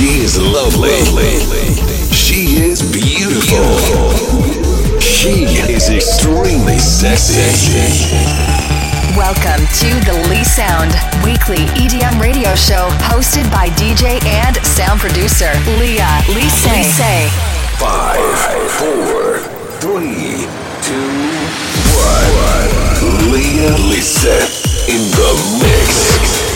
She is lovely. She is beautiful. She is extremely sexy. Welcome to the Lee Sound Weekly EDM Radio Show, hosted by DJ and sound producer Leah Lise. Five, four, three, two, one. Leah Lise in the mix.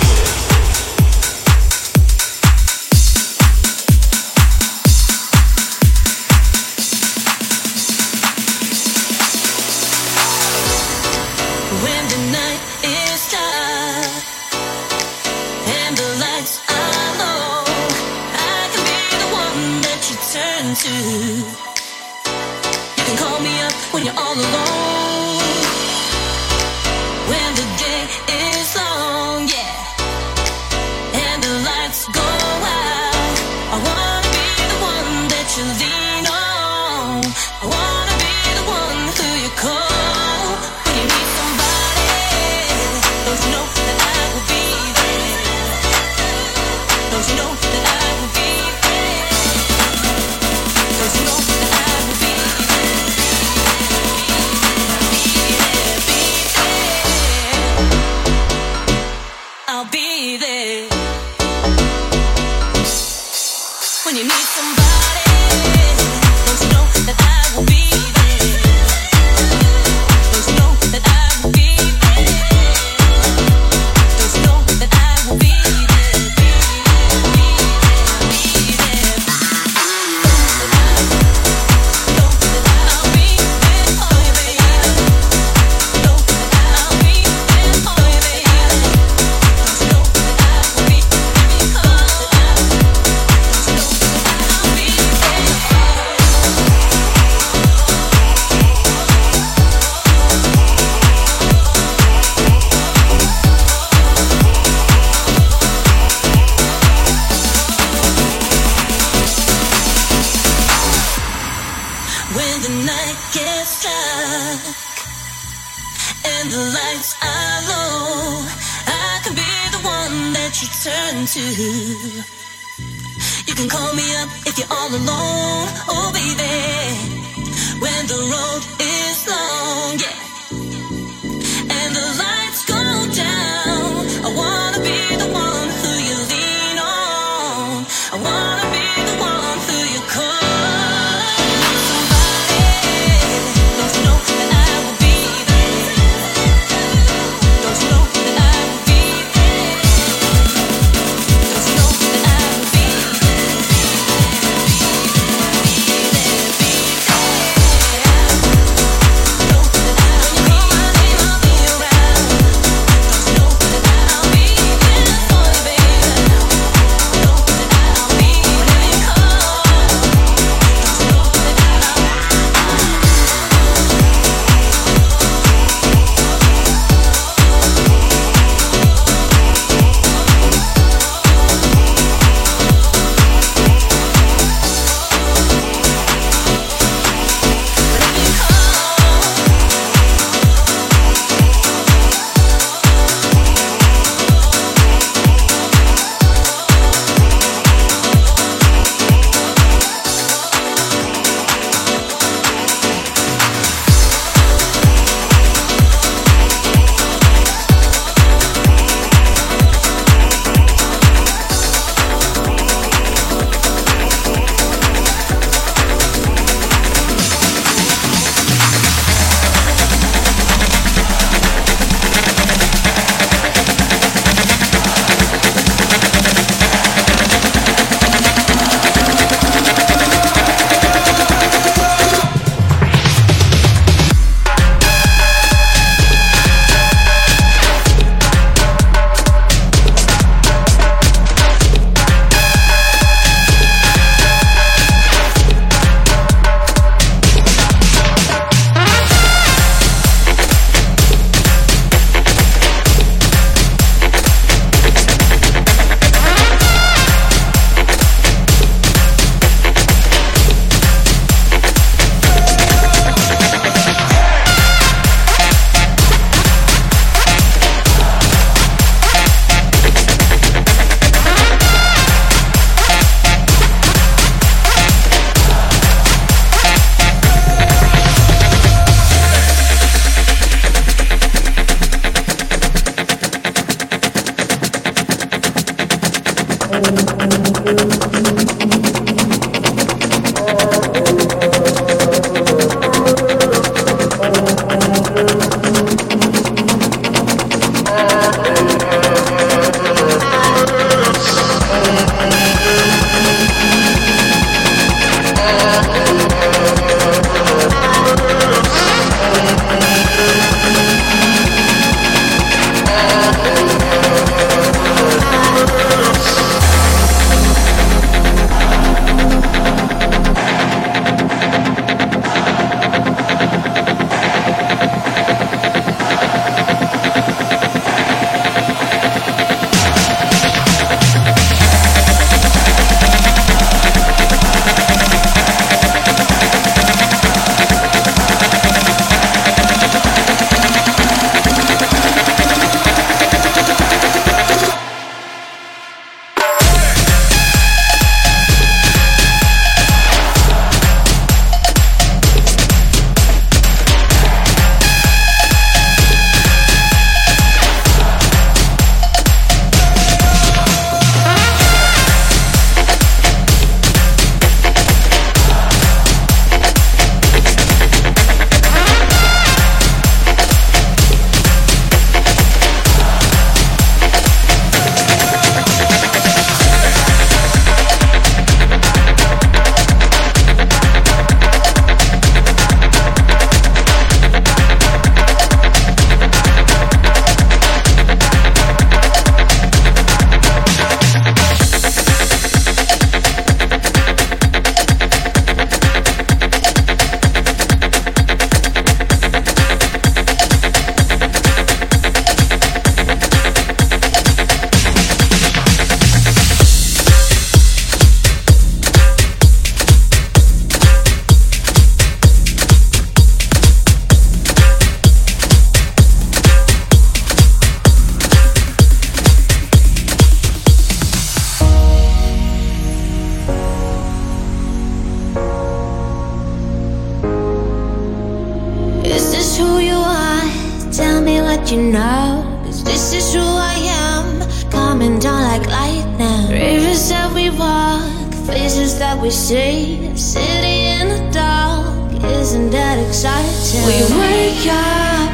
coming down like lightning. Rivers that we walk, faces that we see, city in the dark. Isn't that exciting? We wake up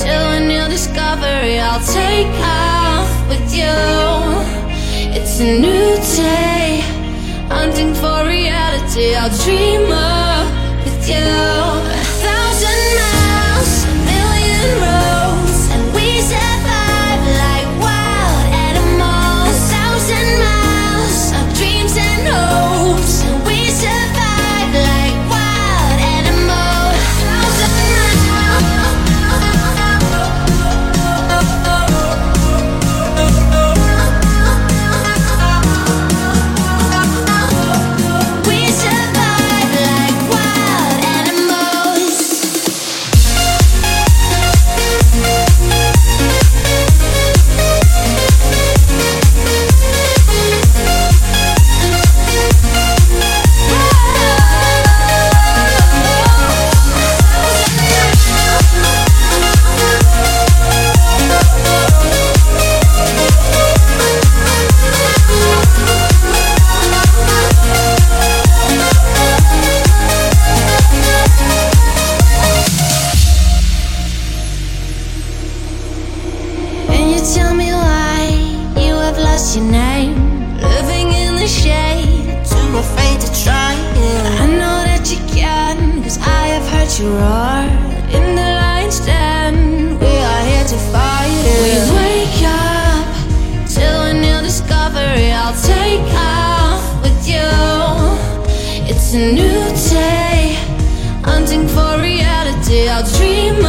to a new discovery. I'll take off with you. It's a new day, hunting for reality. I'll dream up with you. I'll dream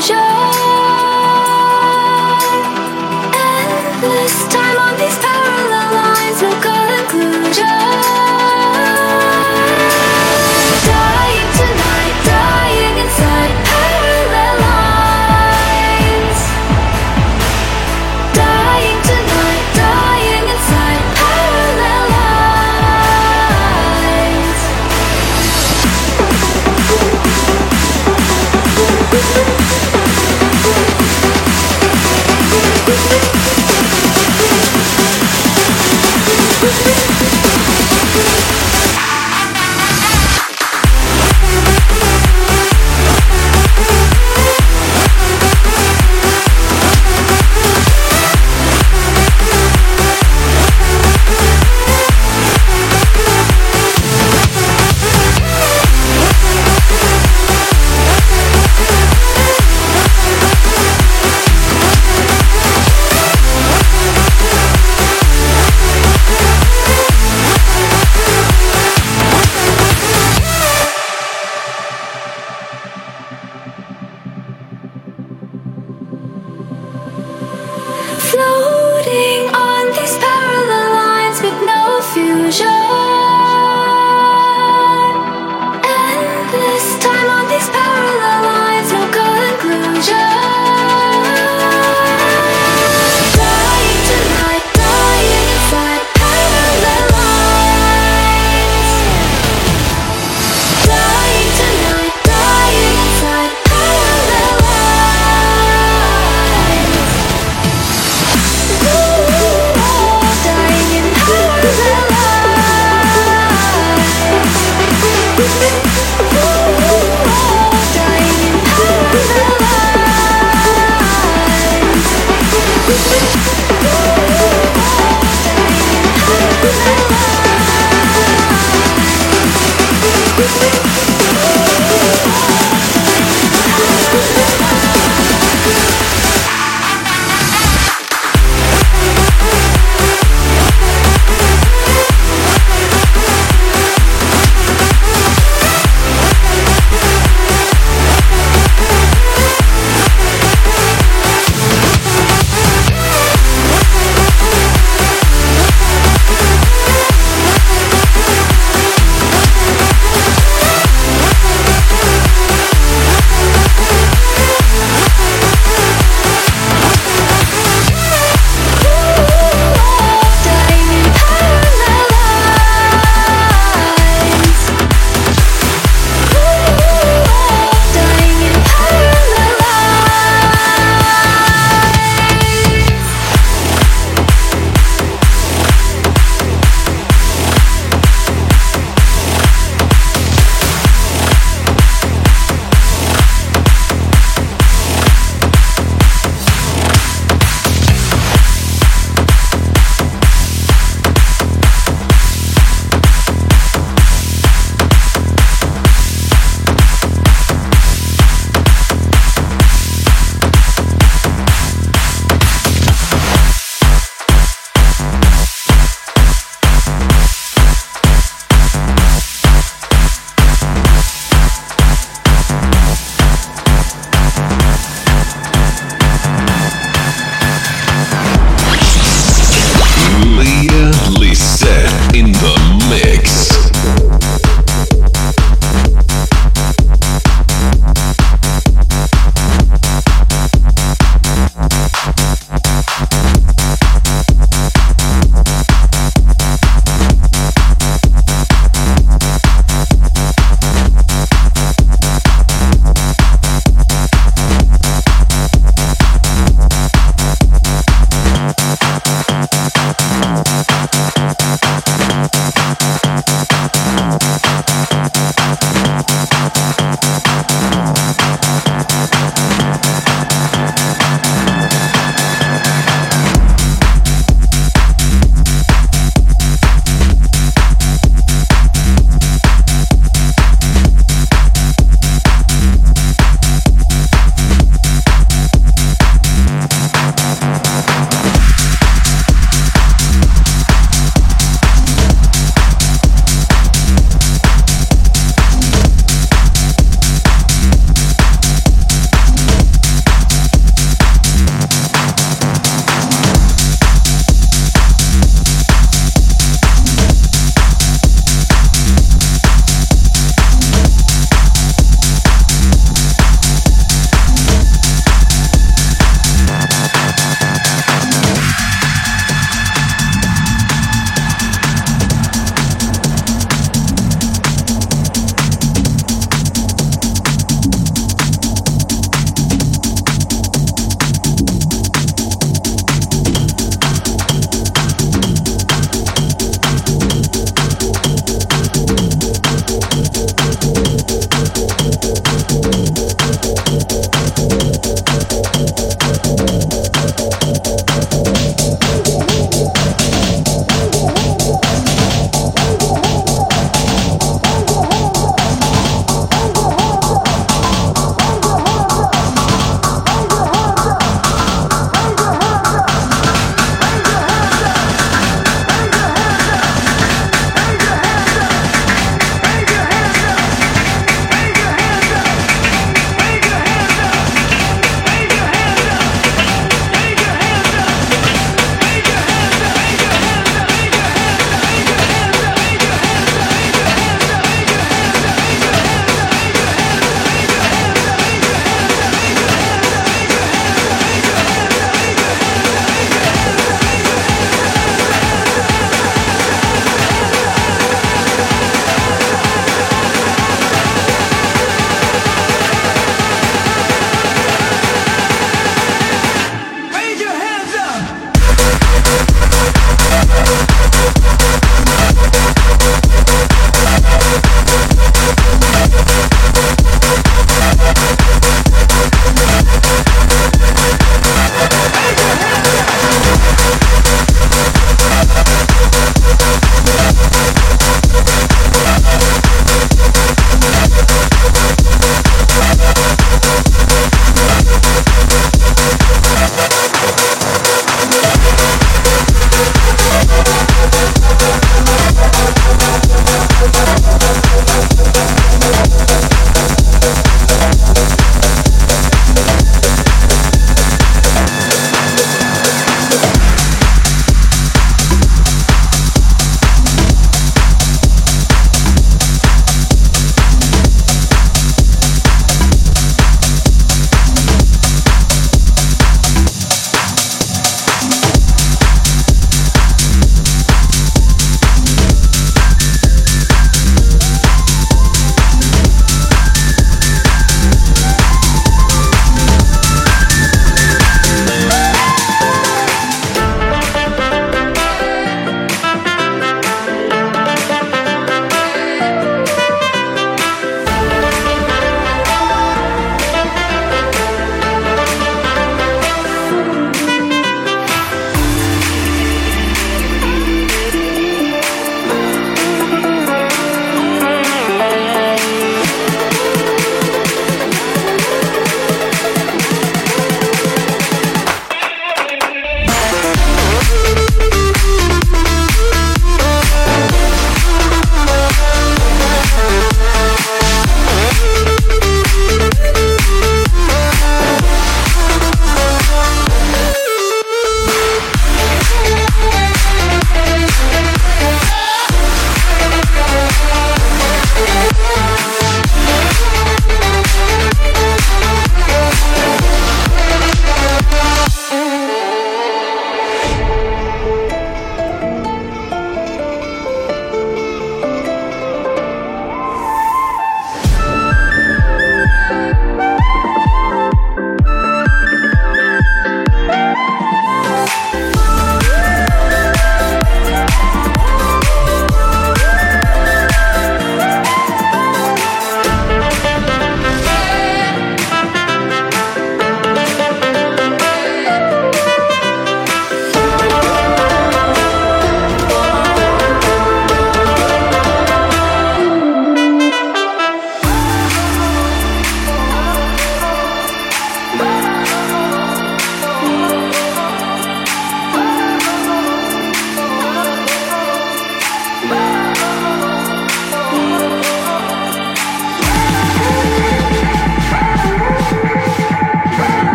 conclusion. Endless time on these parallel lines, no conclusion.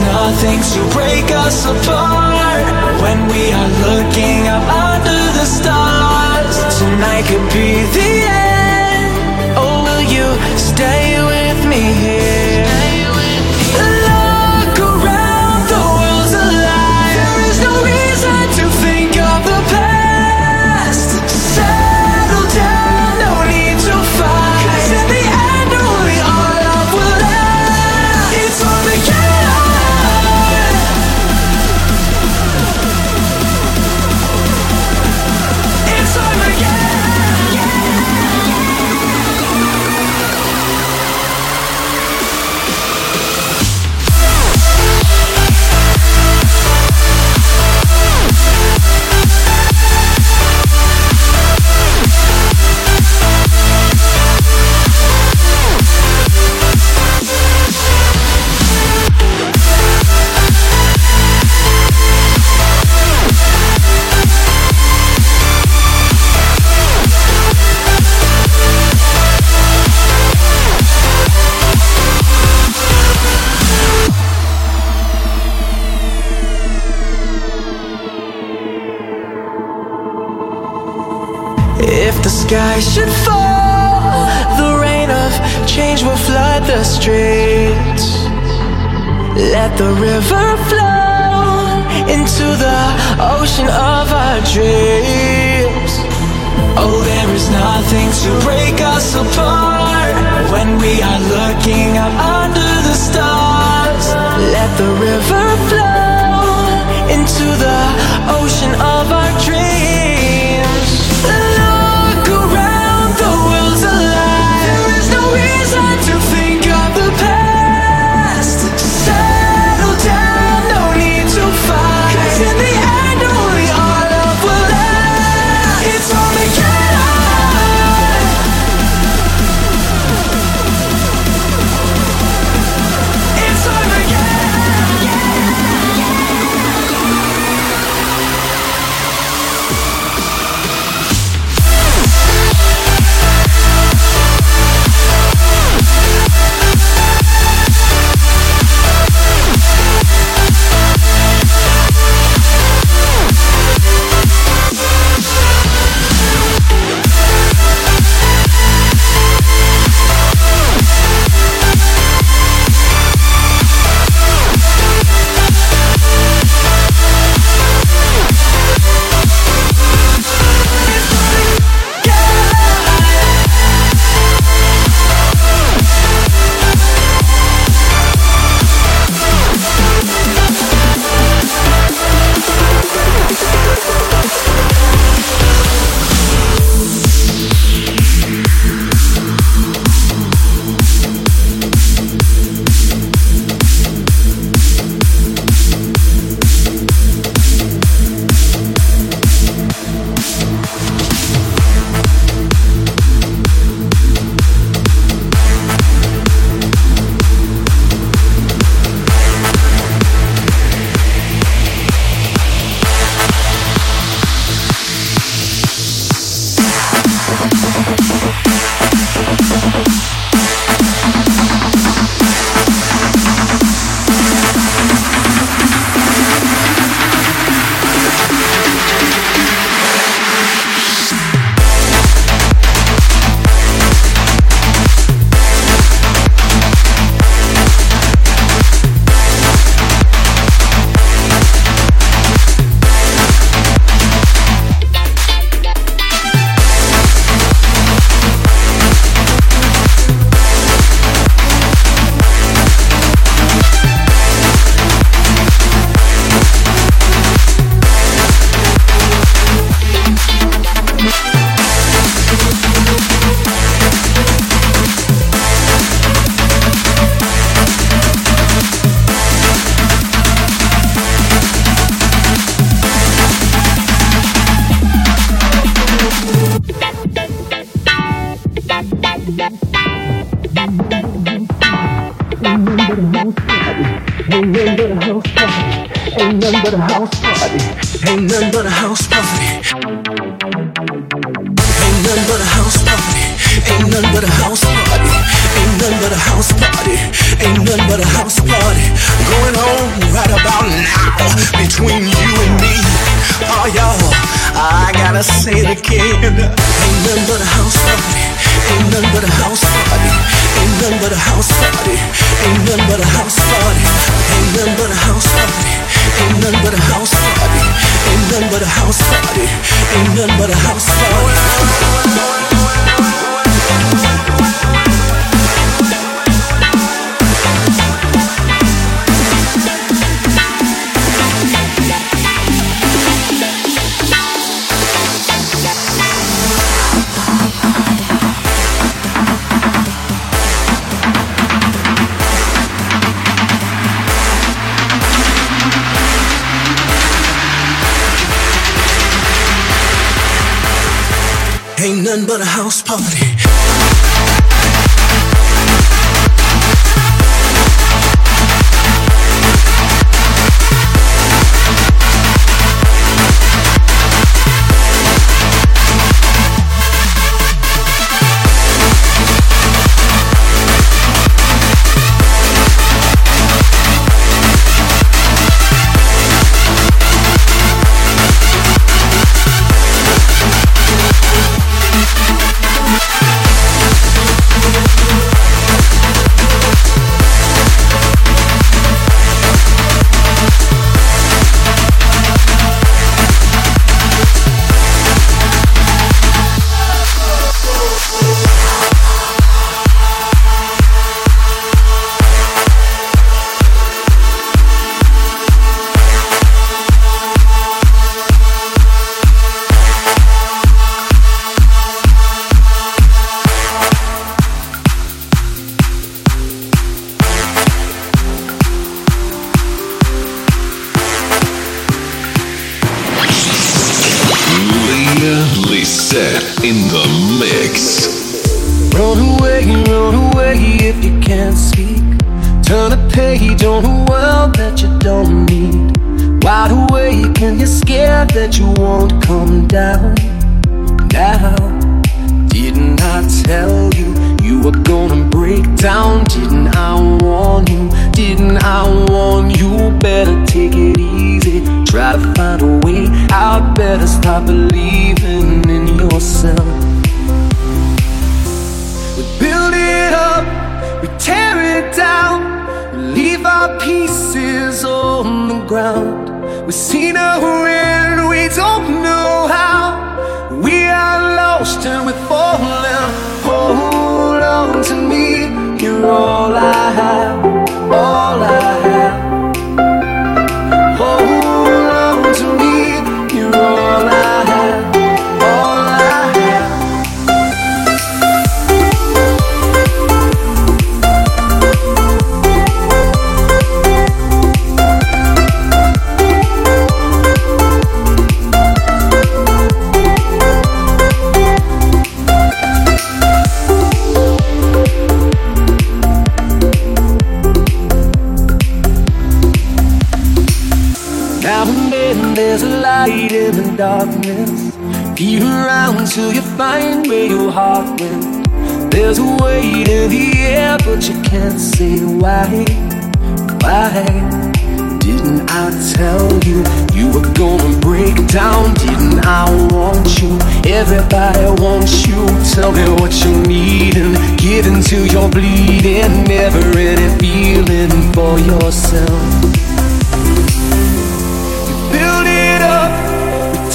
nothing to break us apart When we are looking up under the stars Tonight could be the end Oh, will you stay with me here? Nothing but a house party. ground. We see no end, we don't know how. We are lost and we're falling. Hold on to me, you're all I have, all I have. weight in the air, but you can't say why. Why didn't I tell you you were gonna break down? Didn't I want you? Everybody wants you. Tell me what you need and Give until you're bleeding. Never any feeling for yourself. You build it up,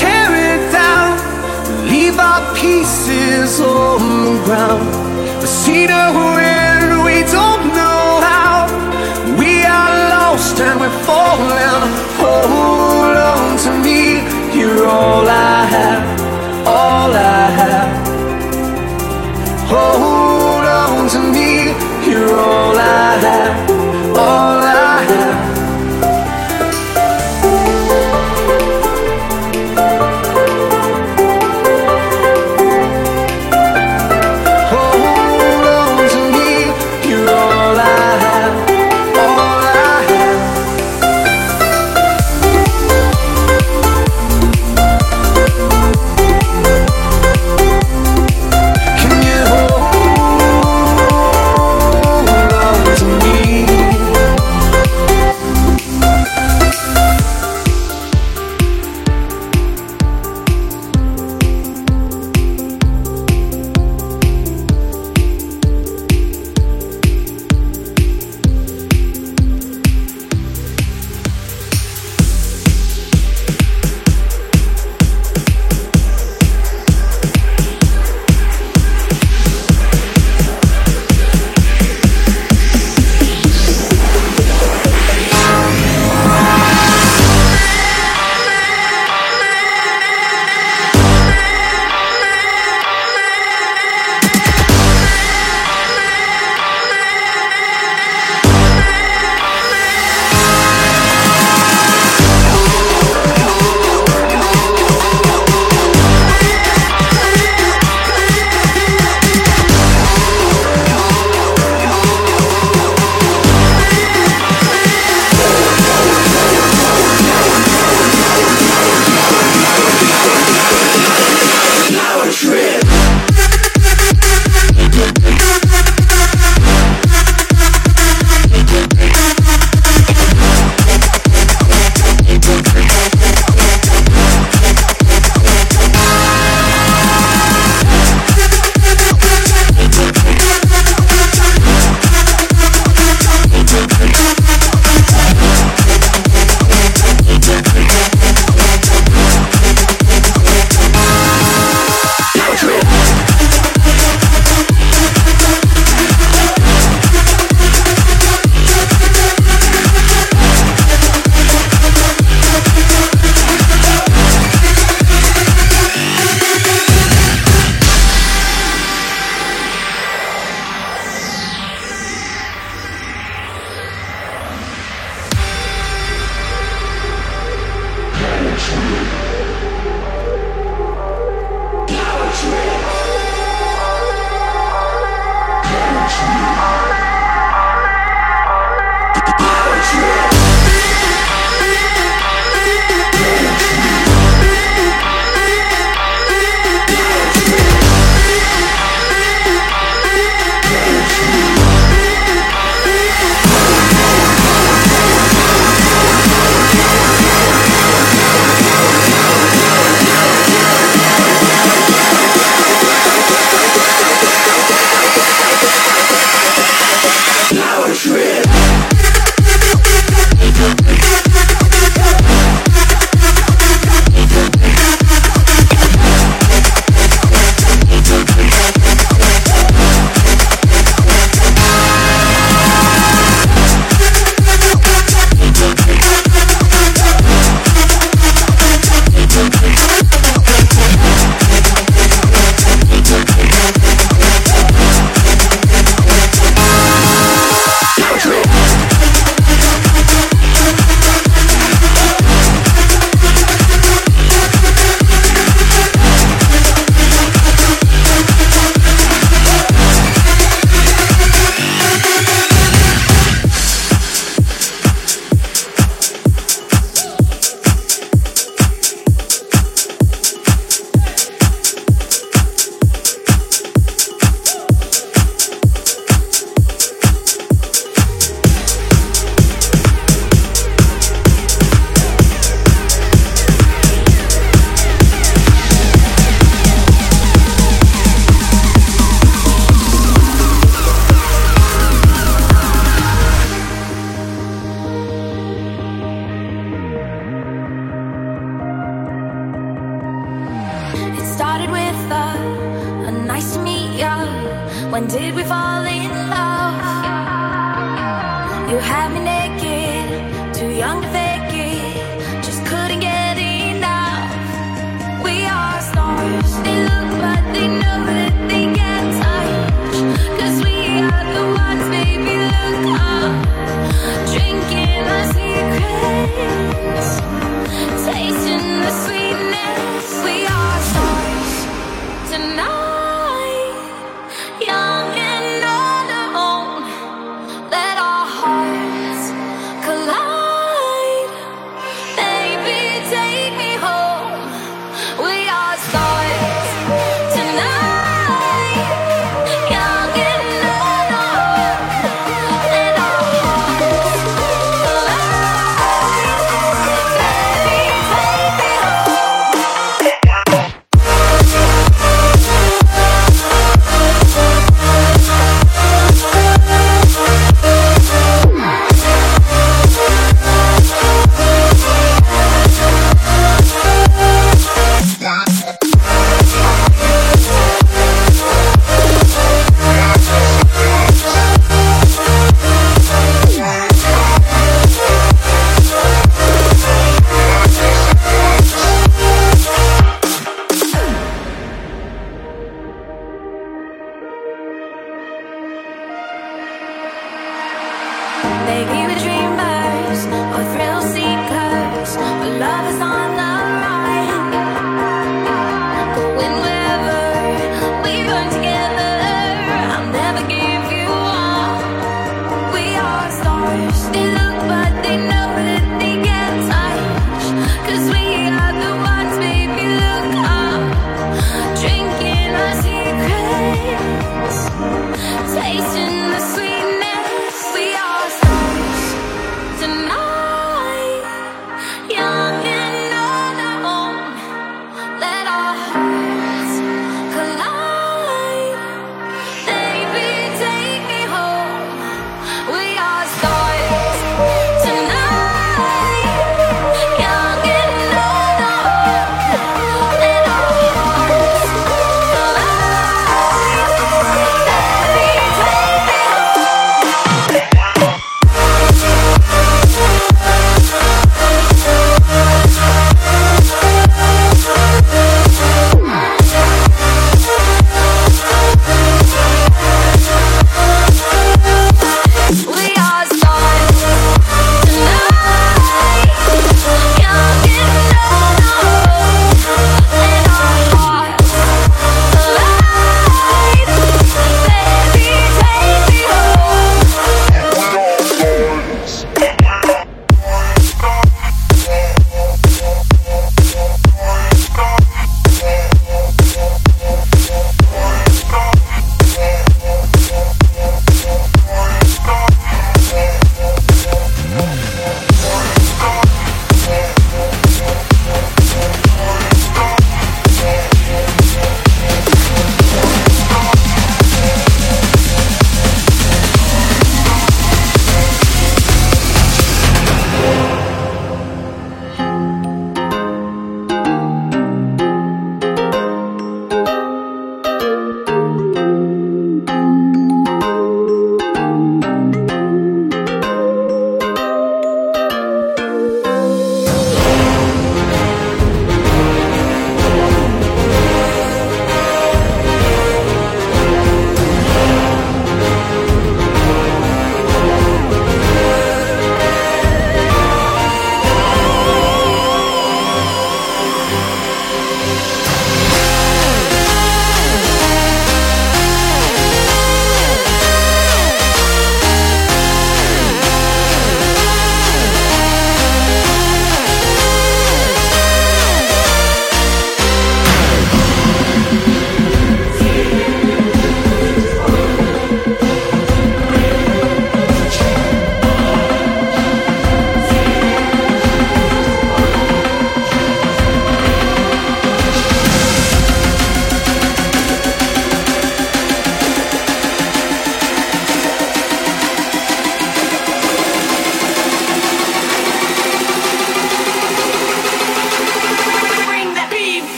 tear it down, leave our pieces on the ground see the end. We don't know how. We are lost and we're falling. Hold on to me. You're all I have. All I have. Hold on to me. You're all I have. All I have.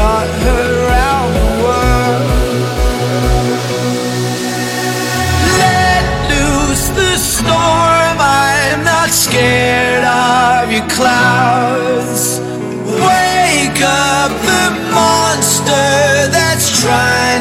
her round the world. Let loose the storm, I'm not scared of your clouds. Wake up the monster that's trying.